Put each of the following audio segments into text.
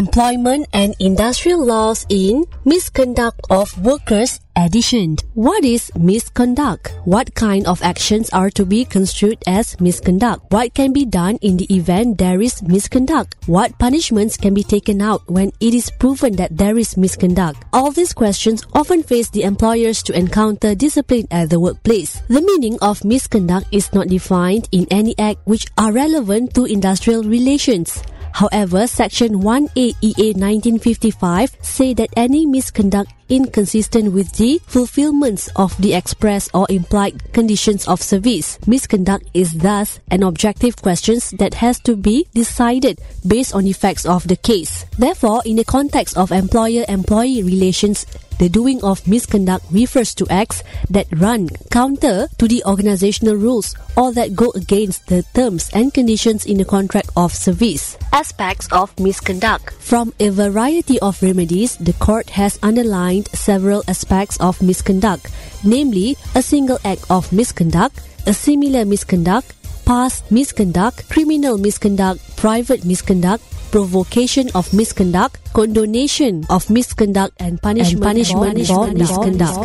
Employment and Industrial Laws in Misconduct of Workers Edition. What is misconduct? What kind of actions are to be construed as misconduct? What can be done in the event there is misconduct? What punishments can be taken out when it is proven that there is misconduct? All these questions often face the employers to encounter discipline at the workplace. The meaning of misconduct is not defined in any act which are relevant to industrial relations. However, Section 1A EA 1955 say that any misconduct inconsistent with the fulfillments of the express or implied conditions of service. Misconduct is thus an objective question that has to be decided based on the facts of the case. Therefore, in the context of employer-employee relations, the doing of misconduct refers to acts that run counter to the organizational rules or that go against the terms and conditions in the contract of service. Aspects of misconduct. From a variety of remedies, the court has underlined several aspects of misconduct, namely a single act of misconduct, a similar misconduct, past misconduct, criminal misconduct, private misconduct, provocation of misconduct, condonation of misconduct, and punishment, and punishment. For misconduct.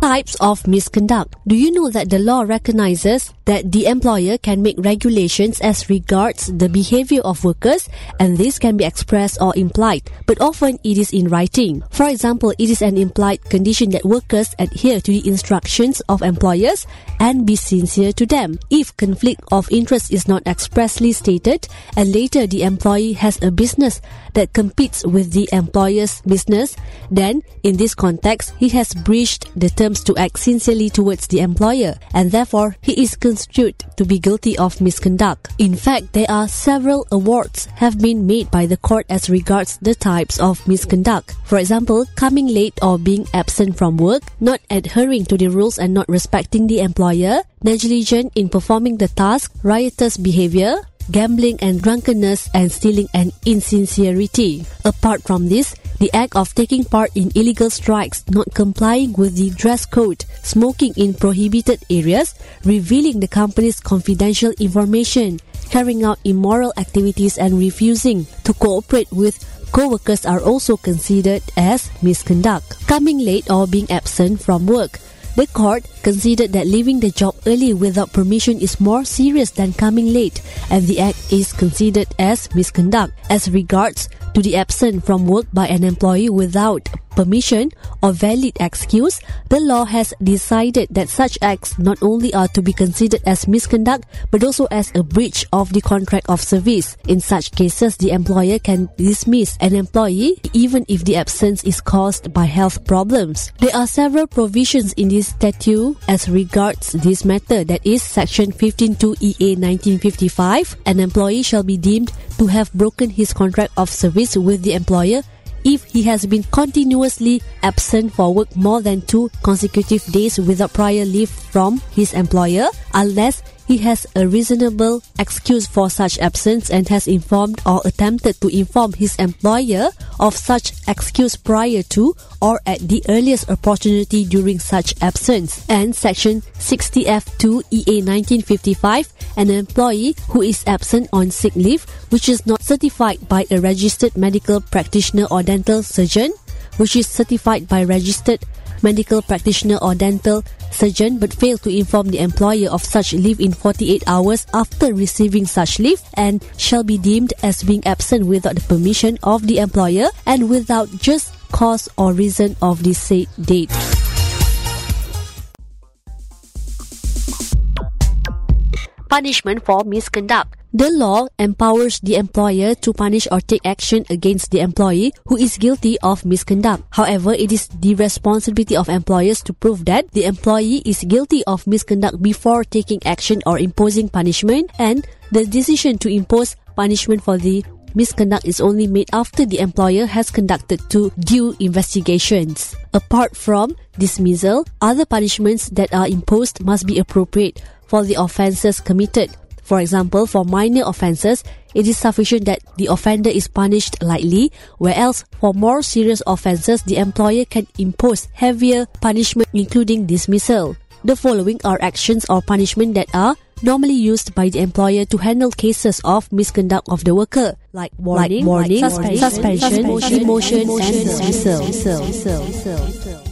Types of misconduct. Do you know that the law recognizes that the employer can make regulations as regards the behavior of workers and this can be expressed or implied, but often it is in writing. For example, it is an implied condition that workers adhere to the instructions of employers and be sincere to them. If conflict of interest is not expressly stated and later the employee has a business that competes with the employer's business, then in this context, he has breached the terms to act sincerely towards the employer and therefore he is construed to be guilty of misconduct. In fact, there are several awards have been made by the court as regards the types of misconduct. For example, coming late or being absent from work, not adhering to the rules and not respecting the employer, negligent in performing the task, riotous behavior, gambling and drunkenness, and stealing and insincerity. Apart from this, the act of taking part in illegal strikes, not complying with the dress code, smoking in prohibited areas, revealing the company's confidential information, carrying out immoral activities, and refusing to cooperate with co-workers are also considered as misconduct. Coming late or being absent from work the court considered that leaving the job early without permission is more serious than coming late, and the act is considered as misconduct. As regards to the absence from work by an employee without permission or valid excuse, the law has decided that such acts not only are to be considered as misconduct but also as a breach of the contract of service. In such cases, the employer can dismiss an employee even if the absence is caused by health problems. There are several provisions in this statute as regards this matter that is section 152 EA 1955 an employee shall be deemed to have broken his contract of service with the employer if he has been continuously absent for work more than two consecutive days without prior leave from his employer, unless he has a reasonable excuse for such absence and has informed or attempted to inform his employer of such excuse prior to or at the earliest opportunity during such absence. And Section 60F2 EA 1955, an employee who is absent on sick leave, which is not certified by a registered medical practitioner or dental surgeon, which is certified by registered medical practitioner or dental surgeon but fail to inform the employer of such leave in 48 hours after receiving such leave and shall be deemed as being absent without the permission of the employer and without just cause or reason of the said date. Punishment for misconduct. The law empowers the employer to punish or take action against the employee who is guilty of misconduct. However, it is the responsibility of employers to prove that the employee is guilty of misconduct before taking action or imposing punishment and the decision to impose punishment for the misconduct is only made after the employer has conducted two due investigations. Apart from dismissal, other punishments that are imposed must be appropriate for the offences committed. For example, for minor offences, it is sufficient that the offender is punished lightly, whereas for more serious offences, the employer can impose heavier punishment including dismissal. The following are actions or punishment that are normally used by the employer to handle cases of misconduct of the worker, like warning, warning, suspension, suspension, suspension, demotion, demotion, demotion, and and dismissal. dismissal. dismissal.